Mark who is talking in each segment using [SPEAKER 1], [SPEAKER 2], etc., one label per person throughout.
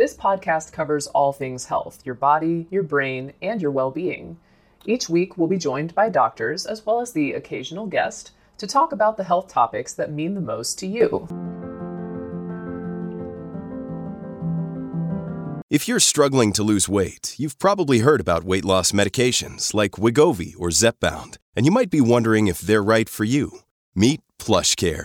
[SPEAKER 1] This podcast covers all things health your body, your brain, and your well being. Each week, we'll be joined by doctors as well as the occasional guest to talk about the health topics that mean the most to you.
[SPEAKER 2] If you're struggling to lose weight, you've probably heard about weight loss medications like Wegovy or Zepbound, and you might be wondering if they're right for you. Meet PlushCare,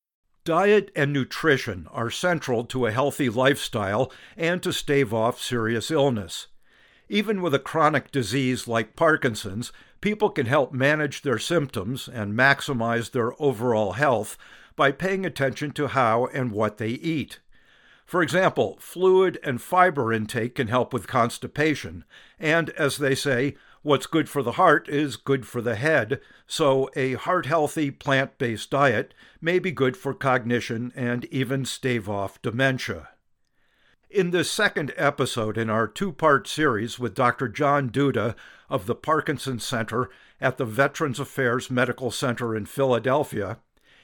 [SPEAKER 3] Diet and nutrition are central to a healthy lifestyle and to stave off serious illness. Even with a chronic disease like Parkinson's, people can help manage their symptoms and maximize their overall health by paying attention to how and what they eat. For example, fluid and fiber intake can help with constipation, and as they say, What's good for the heart is good for the head, so a heart healthy plant based diet may be good for cognition and even stave off dementia. In this second episode in our two part series with Dr. John Duda of the Parkinson Center at the Veterans Affairs Medical Center in Philadelphia,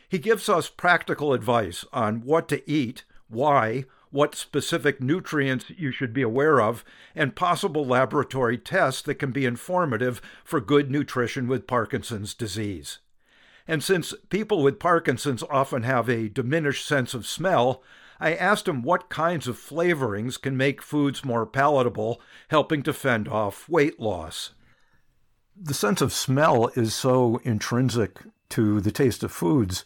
[SPEAKER 3] he gives us practical advice on what to eat, why, what specific nutrients you should be aware of, and possible laboratory tests that can be informative for good nutrition with Parkinson's disease. And since people with Parkinson's often have a diminished sense of smell, I asked him what kinds of flavorings can make foods more palatable, helping to fend off weight loss. The sense of smell is so intrinsic to the taste of foods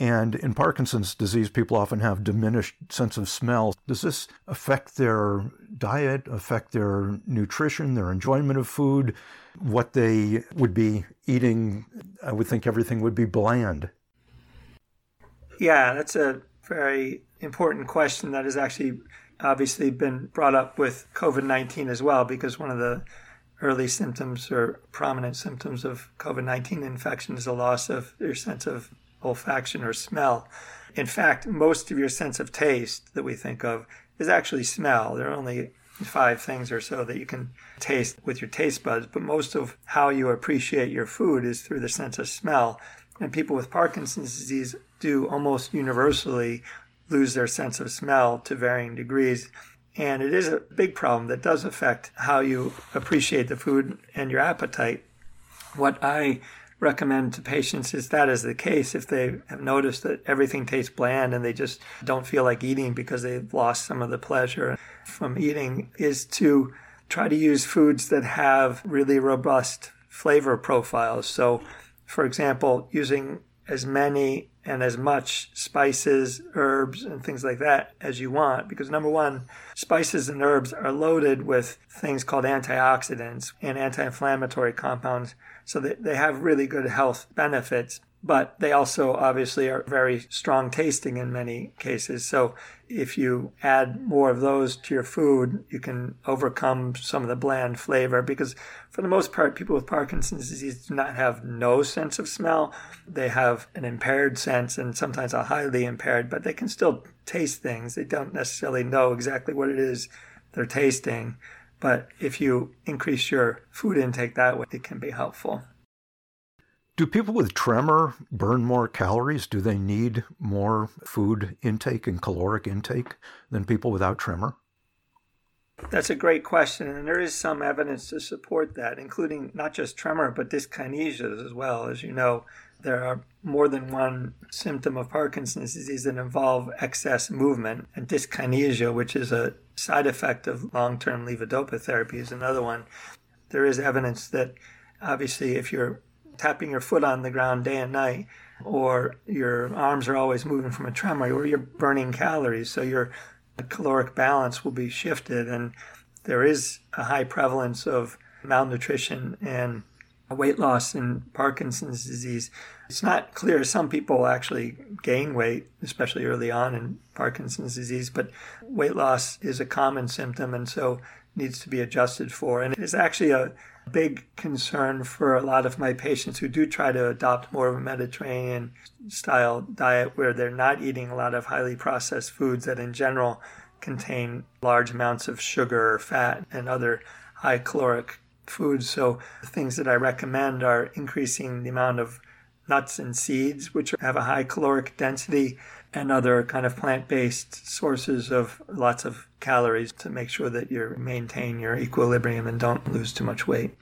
[SPEAKER 3] and in Parkinson's disease, people often have diminished sense of smell. Does this affect their diet, affect their nutrition, their enjoyment of food, what they would be eating? I would think everything would be bland.
[SPEAKER 4] Yeah, that's a very important question that has actually obviously been brought up with COVID 19 as well, because one of the early symptoms or prominent symptoms of COVID 19 infection is a loss of your sense of olfaction or smell. In fact, most of your sense of taste that we think of is actually smell. There are only five things or so that you can taste with your taste buds, but most of how you appreciate your food is through the sense of smell. And people with Parkinson's disease do almost universally lose their sense of smell to varying degrees. And it is a big problem that does affect how you appreciate the food and your appetite. What I recommend to patients is that is the case if they have noticed that everything tastes bland and they just don't feel like eating because they've lost some of the pleasure from eating is to try to use foods that have really robust flavor profiles. So, for example, using as many and as much spices, herbs, and things like that as you want. Because number one, spices and herbs are loaded with things called antioxidants and anti inflammatory compounds so that they have really good health benefits. But they also obviously are very strong tasting in many cases. So if you add more of those to your food, you can overcome some of the bland flavor because for the most part, people with Parkinson's disease do not have no sense of smell. They have an impaired sense and sometimes a highly impaired, but they can still taste things. They don't necessarily know exactly what it is they're tasting. But if you increase your food intake that way, it can be helpful.
[SPEAKER 3] Do people with tremor burn more calories? Do they need more food intake and caloric intake than people without tremor?
[SPEAKER 4] That's a great question, and there is some evidence to support that, including not just tremor, but dyskinesias as well. As you know, there are more than one symptom of Parkinson's disease that involve excess movement, and dyskinesia, which is a side effect of long term levodopa therapy, is another one. There is evidence that obviously, if you're tapping your foot on the ground day and night, or your arms are always moving from a tremor, or you're burning calories. So your caloric balance will be shifted. And there is a high prevalence of malnutrition and weight loss in Parkinson's disease. It's not clear. Some people actually gain weight, especially early on in Parkinson's disease, but weight loss is a common symptom and so needs to be adjusted for. And it's actually a big concern for a lot of my patients who do try to adopt more of a Mediterranean style diet where they're not eating a lot of highly processed foods that in general contain large amounts of sugar, or fat, and other high caloric foods. So things that I recommend are increasing the amount of nuts and seeds, which have a high caloric density, and other kind of plant-based sources of lots of calories to make sure that you maintain your equilibrium and don't lose too much weight.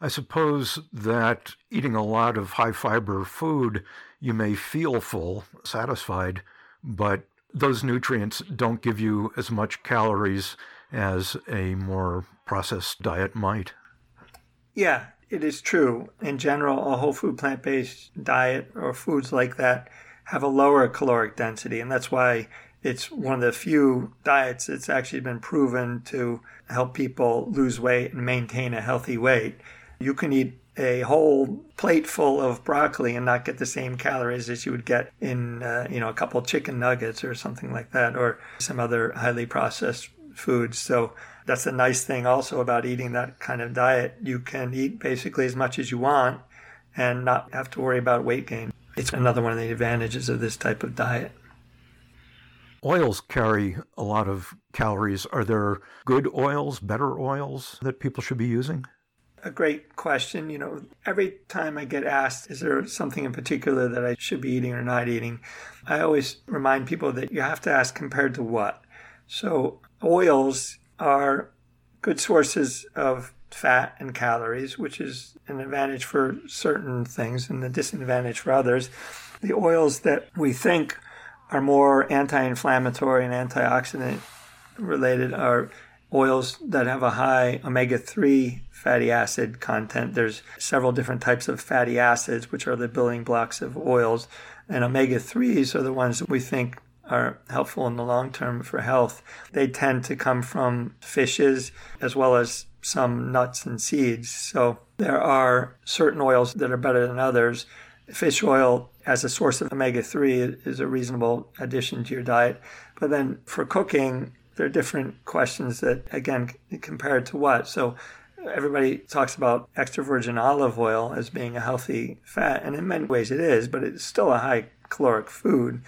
[SPEAKER 3] I suppose that eating a lot of high fiber food, you may feel full, satisfied, but those nutrients don't give you as much calories as a more processed diet might.
[SPEAKER 4] Yeah, it is true. In general, a whole food plant based diet or foods like that have a lower caloric density, and that's why it's one of the few diets that's actually been proven to help people lose weight and maintain a healthy weight. You can eat a whole plate full of broccoli and not get the same calories as you would get in, uh, you know, a couple chicken nuggets or something like that, or some other highly processed foods. So that's the nice thing also about eating that kind of diet. You can eat basically as much as you want and not have to worry about weight gain. It's another one of the advantages of this type of diet.
[SPEAKER 3] Oils carry a lot of calories. Are there good oils, better oils that people should be using?
[SPEAKER 4] A great question. You know, every time I get asked, is there something in particular that I should be eating or not eating? I always remind people that you have to ask compared to what. So, oils are good sources of fat and calories, which is an advantage for certain things and a disadvantage for others. The oils that we think are more anti-inflammatory and antioxidant related are oils that have a high omega-3 fatty acid content. There's several different types of fatty acids, which are the building blocks of oils. And omega-3s are the ones that we think are helpful in the long term for health. They tend to come from fishes as well as some nuts and seeds. So there are certain oils that are better than others. Fish oil as a source of omega 3 is a reasonable addition to your diet. But then for cooking, there are different questions that, again, compared to what? So everybody talks about extra virgin olive oil as being a healthy fat, and in many ways it is, but it's still a high caloric food.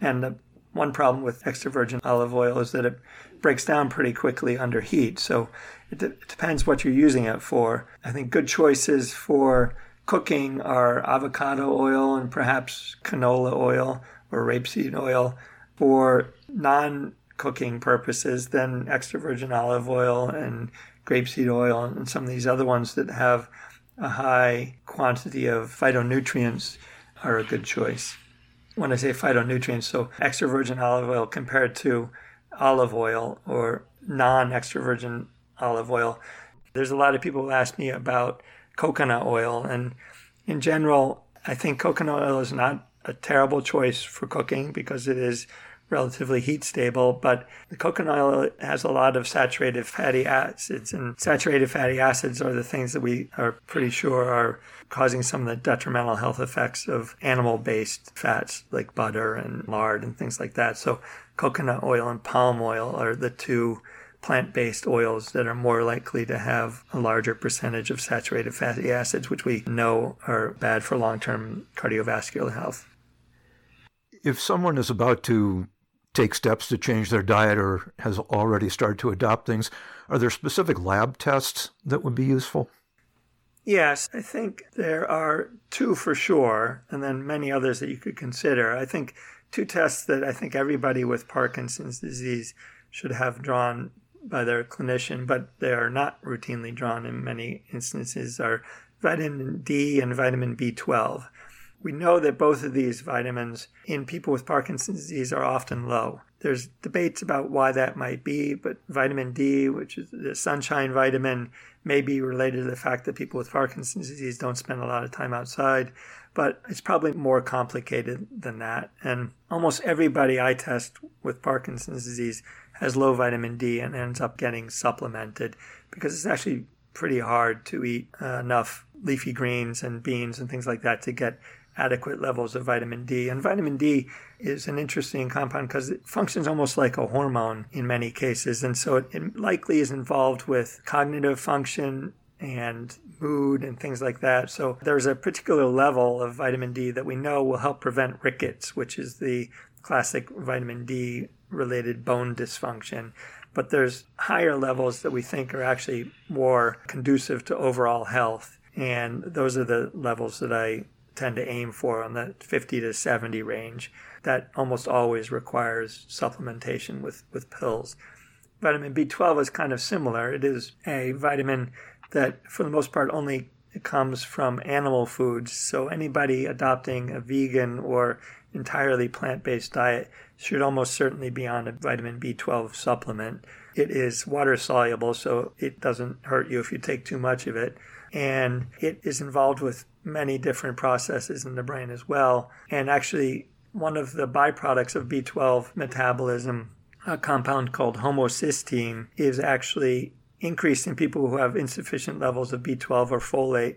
[SPEAKER 4] And the one problem with extra virgin olive oil is that it breaks down pretty quickly under heat. So it, de- it depends what you're using it for. I think good choices for cooking are avocado oil and perhaps canola oil or rapeseed oil. For non cooking purposes, then extra virgin olive oil and grapeseed oil and some of these other ones that have a high quantity of phytonutrients are a good choice. When I say phytonutrients, so extra virgin olive oil compared to olive oil or non extra virgin olive oil. There's a lot of people who ask me about coconut oil, and in general, I think coconut oil is not a terrible choice for cooking because it is relatively heat stable, but the coconut oil has a lot of saturated fatty acids, and saturated fatty acids are the things that we are pretty sure are causing some of the detrimental health effects of animal based fats like butter and lard and things like that. So, coconut oil and palm oil are the two plant based oils that are more likely to have a larger percentage of saturated fatty acids, which we know are bad for long term cardiovascular health.
[SPEAKER 3] If someone is about to take steps to change their diet or has already started to adopt things, are there specific lab tests that would be useful?
[SPEAKER 4] Yes, I think there are two for sure, and then many others that you could consider. I think two tests that I think everybody with Parkinson's disease should have drawn by their clinician, but they are not routinely drawn in many instances, are vitamin D and vitamin B12. We know that both of these vitamins in people with Parkinson's disease are often low. There's debates about why that might be, but vitamin D, which is the sunshine vitamin, may be related to the fact that people with Parkinson's disease don't spend a lot of time outside, but it's probably more complicated than that. And almost everybody I test with Parkinson's disease has low vitamin D and ends up getting supplemented because it's actually pretty hard to eat uh, enough leafy greens and beans and things like that to get adequate levels of vitamin D. And vitamin D is an interesting compound because it functions almost like a hormone in many cases. And so it, it likely is involved with cognitive function and mood and things like that. So there's a particular level of vitamin D that we know will help prevent rickets, which is the classic vitamin D related bone dysfunction. But there's higher levels that we think are actually more conducive to overall health. And those are the levels that I tend to aim for on the 50 to 70 range. That almost always requires supplementation with, with pills. Vitamin B12 is kind of similar. It is a vitamin that, for the most part, only comes from animal foods. So anybody adopting a vegan or entirely plant based diet should almost certainly be on a vitamin B12 supplement. It is water soluble, so it doesn't hurt you if you take too much of it. And it is involved with many different processes in the brain as well. And actually, one of the byproducts of B12 metabolism, a compound called homocysteine, is actually increased in people who have insufficient levels of B12 or folate.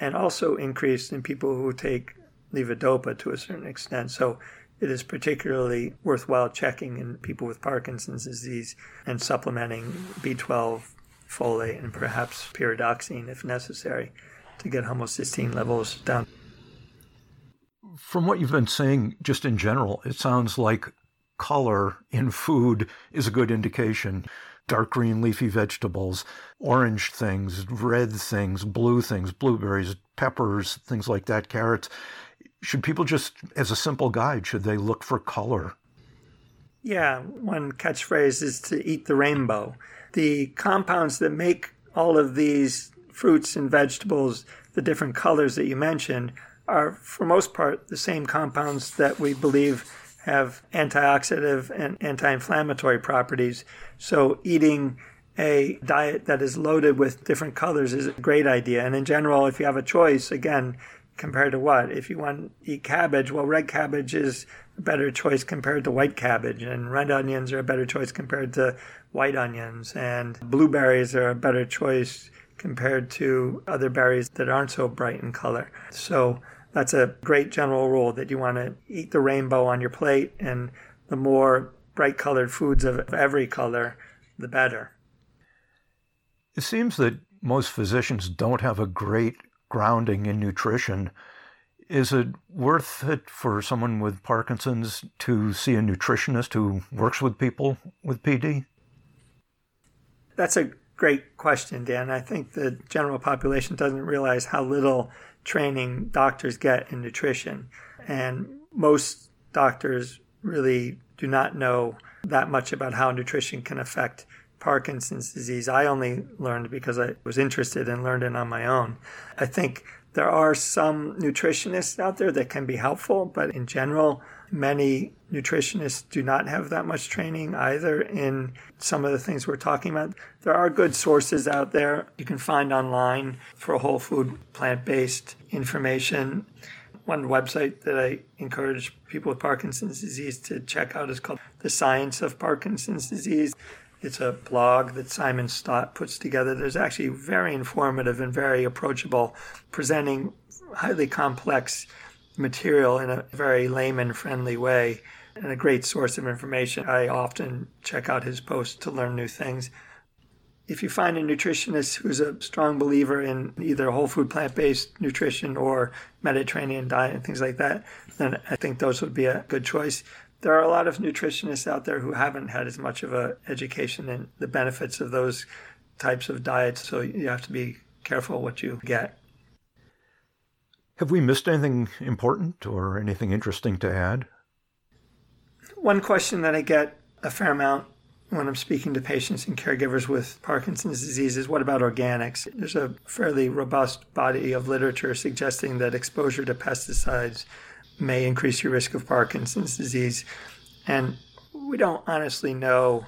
[SPEAKER 4] and also increased in people who take levodopa to a certain extent. So it is particularly worthwhile checking in people with Parkinson's disease and supplementing B12, folate, and perhaps pyridoxine if necessary to get homocysteine levels down.
[SPEAKER 3] From what you've been saying, just in general, it sounds like color in food is a good indication dark green leafy vegetables, orange things, red things, blue things, blueberries, peppers, things like that, carrots. Should people just, as a simple guide, should they look for color?
[SPEAKER 4] Yeah, one catchphrase is to eat the rainbow. The compounds that make all of these fruits and vegetables, the different colors that you mentioned, are for most part the same compounds that we believe have antioxidant and anti inflammatory properties. So, eating a diet that is loaded with different colors is a great idea. And in general, if you have a choice, again, compared to what? If you want to eat cabbage, well, red cabbage is a better choice compared to white cabbage, and red onions are a better choice compared to white onions, and blueberries are a better choice compared to other berries that aren't so bright in color. So, that's a great general rule that you want to eat the rainbow on your plate, and the more bright colored foods of every color, the better.
[SPEAKER 3] It seems that most physicians don't have a great grounding in nutrition. Is it worth it for someone with Parkinson's to see a nutritionist who works with people with PD?
[SPEAKER 4] That's a great question, Dan. I think the general population doesn't realize how little training doctors get in nutrition. And most doctors really do not know that much about how nutrition can affect Parkinson's disease. I only learned because I was interested and learned it on my own. I think there are some nutritionists out there that can be helpful, but in general, many nutritionists do not have that much training either in some of the things we're talking about. There are good sources out there you can find online for whole food, plant based information. One website that I encourage people with Parkinson's disease to check out is called The Science of Parkinson's Disease. It's a blog that Simon Stott puts together. There's actually very informative and very approachable, presenting highly complex material in a very layman friendly way and a great source of information. I often check out his posts to learn new things. If you find a nutritionist who's a strong believer in either whole food plant based nutrition or Mediterranean diet and things like that, then I think those would be a good choice there are a lot of nutritionists out there who haven't had as much of an education in the benefits of those types of diets, so you have to be careful what you get.
[SPEAKER 3] Have we missed anything important or anything interesting to add?
[SPEAKER 4] One question that I get a fair amount when I'm speaking to patients and caregivers with Parkinson's disease is what about organics? There's a fairly robust body of literature suggesting that exposure to pesticides may increase your risk of Parkinson's disease. And we don't honestly know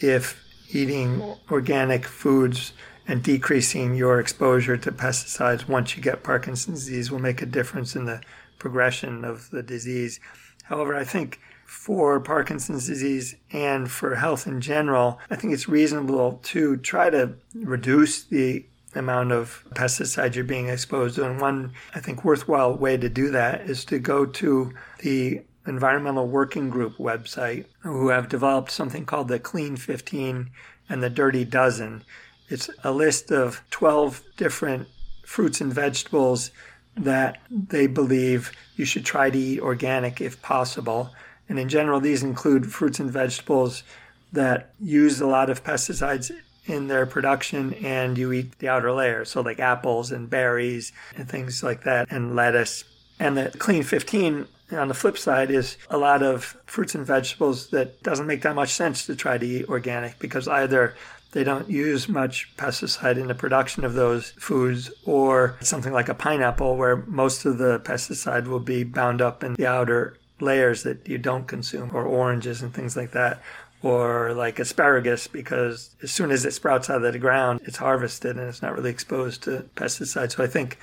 [SPEAKER 4] if eating organic foods and decreasing your exposure to pesticides once you get Parkinson's disease will make a difference in the progression of the disease. However, I think for Parkinson's disease and for health in general, I think it's reasonable to try to reduce the amount of pesticides you're being exposed to. And one, I think, worthwhile way to do that is to go to the Environmental Working Group website, who have developed something called the Clean 15 and the Dirty Dozen. It's a list of 12 different fruits and vegetables that they believe you should try to eat organic if possible. And in general, these include fruits and vegetables that use a lot of pesticides in their production and you eat the outer layer. So, like apples and berries and things like that, and lettuce. And the Clean 15 on the flip side is a lot of fruits and vegetables that doesn't make that much sense to try to eat organic because either they don't use much pesticide in the production of those foods or something like a pineapple where most of the pesticide will be bound up in the outer layers that you don't consume or oranges and things like that or like asparagus because as soon as it sprouts out of the ground, it's harvested and it's not really exposed to pesticides. So I think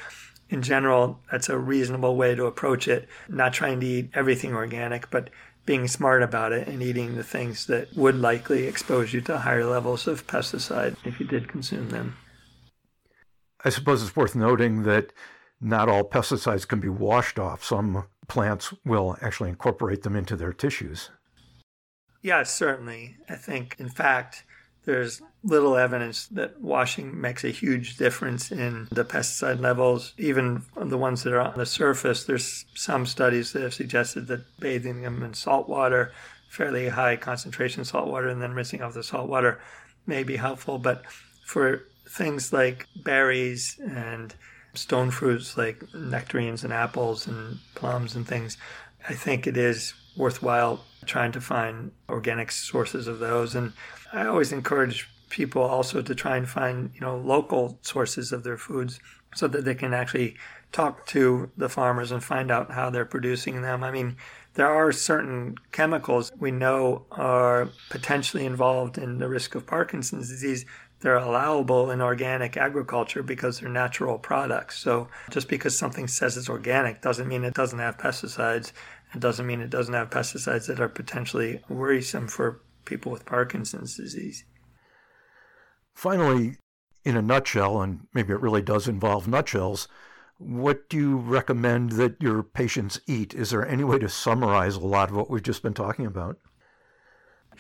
[SPEAKER 4] in general, that's a reasonable way to approach it. Not trying to eat everything organic, but being smart about it and eating the things that would likely expose you to higher levels of pesticide if you did consume them.
[SPEAKER 3] I suppose it's worth noting that not all pesticides can be washed off. Some plants will actually incorporate them into their tissues.
[SPEAKER 4] Yeah, certainly. I think, in fact, there's little evidence that washing makes a huge difference in the pesticide levels, even the ones that are on the surface. There's some studies that have suggested that bathing them in salt water, fairly high concentration salt water, and then rinsing off the salt water may be helpful. But for things like berries and stone fruits like nectarines and apples and plums and things, I think it is worthwhile trying to find organic sources of those. And I always encourage people also to try and find, you know, local sources of their foods so that they can actually talk to the farmers and find out how they're producing them. I mean, there are certain chemicals we know are potentially involved in the risk of Parkinson's disease. They're allowable in organic agriculture because they're natural products. So just because something says it's organic doesn't mean it doesn't have pesticides it doesn't mean it doesn't have pesticides that are potentially worrisome for people with Parkinson's disease.
[SPEAKER 3] Finally, in a nutshell, and maybe it really does involve nutshells, what do you recommend that your patients eat? Is there any way to summarize a lot of what we've just been talking about?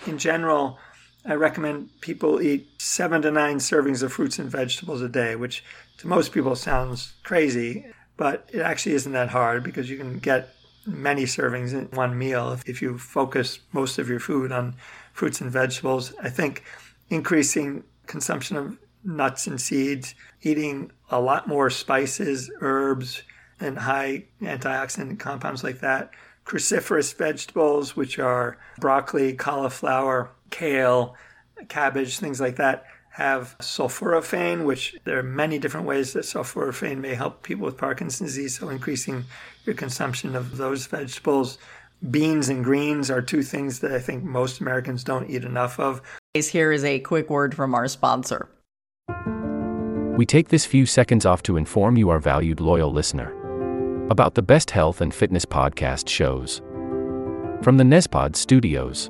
[SPEAKER 4] In general, I recommend people eat seven to nine servings of fruits and vegetables a day, which to most people sounds crazy, but it actually isn't that hard because you can get many servings in one meal if you focus most of your food on fruits and vegetables. I think increasing consumption of nuts and seeds, eating a lot more spices, herbs, and high antioxidant compounds like that cruciferous vegetables, which are broccoli, cauliflower, kale, cabbage, things like that, have sulforaphane, which there are many different ways that sulforaphane may help people with Parkinson's disease. So increasing your consumption of those vegetables. Beans and greens are two things that I think most Americans don't eat enough of.
[SPEAKER 5] Here is a quick word from our sponsor.
[SPEAKER 6] We take this few seconds off to inform you, our valued loyal listener, about the best health and fitness podcast shows from the Nezpod studios.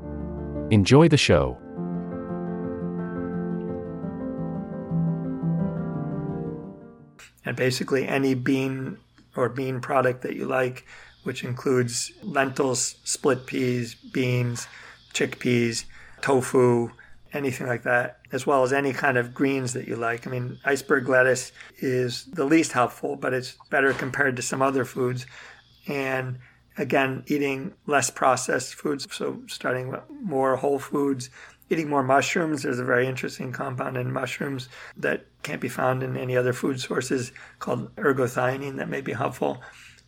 [SPEAKER 6] Enjoy the show.
[SPEAKER 4] And basically, any bean or bean product that you like, which includes lentils, split peas, beans, chickpeas, tofu, anything like that, as well as any kind of greens that you like. I mean, iceberg lettuce is the least helpful, but it's better compared to some other foods. And again, eating less processed foods, so starting with more whole foods, eating more mushrooms. There's a very interesting compound in mushrooms that can't be found in any other food sources called ergothioneine that may be helpful.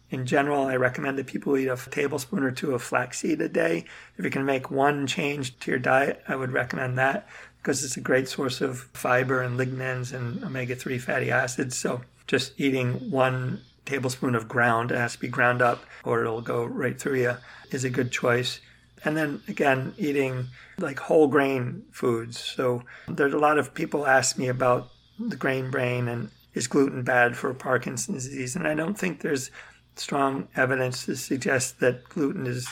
[SPEAKER 4] In general, I recommend that people eat a tablespoon or two of flaxseed a day. If you can make one change to your diet, I would recommend that because it's a great source of fiber and lignans and omega 3 fatty acids. So just eating one tablespoon of ground, it has to be ground up or it'll go right through you, is a good choice. And then again, eating like whole grain foods. So there's a lot of people ask me about the grain brain and is gluten bad for Parkinson's disease? And I don't think there's strong evidence to suggest that gluten is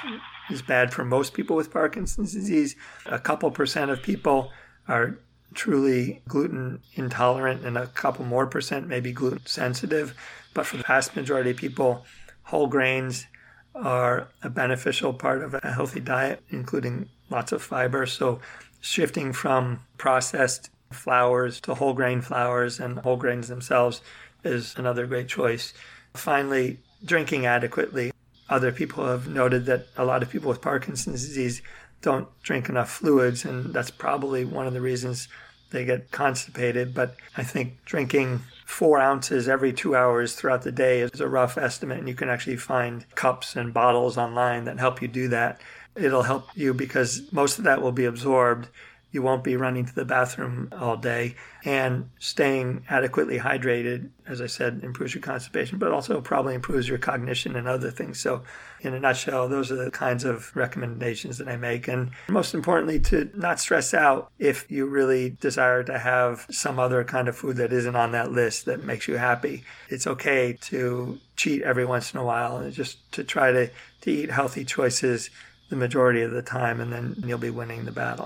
[SPEAKER 4] is bad for most people with Parkinson's disease. A couple percent of people are truly gluten intolerant, and a couple more percent may be gluten sensitive. But for the vast majority of people, whole grains are a beneficial part of a healthy diet, including lots of fiber. So, shifting from processed flours to whole grain flours and whole grains themselves is another great choice. Finally, drinking adequately. Other people have noted that a lot of people with Parkinson's disease don't drink enough fluids, and that's probably one of the reasons they get constipated. But I think drinking four ounces every two hours throughout the day is a rough estimate, and you can actually find cups and bottles online that help you do that. It'll help you because most of that will be absorbed you won't be running to the bathroom all day. And staying adequately hydrated, as I said, improves your constipation, but also probably improves your cognition and other things. So, in a nutshell, those are the kinds of recommendations that I make. And most importantly, to not stress out if you really desire to have some other kind of food that isn't on that list that makes you happy. It's okay to cheat every once in a while and just to try to, to eat healthy choices the majority of the time, and then you'll be winning the battle.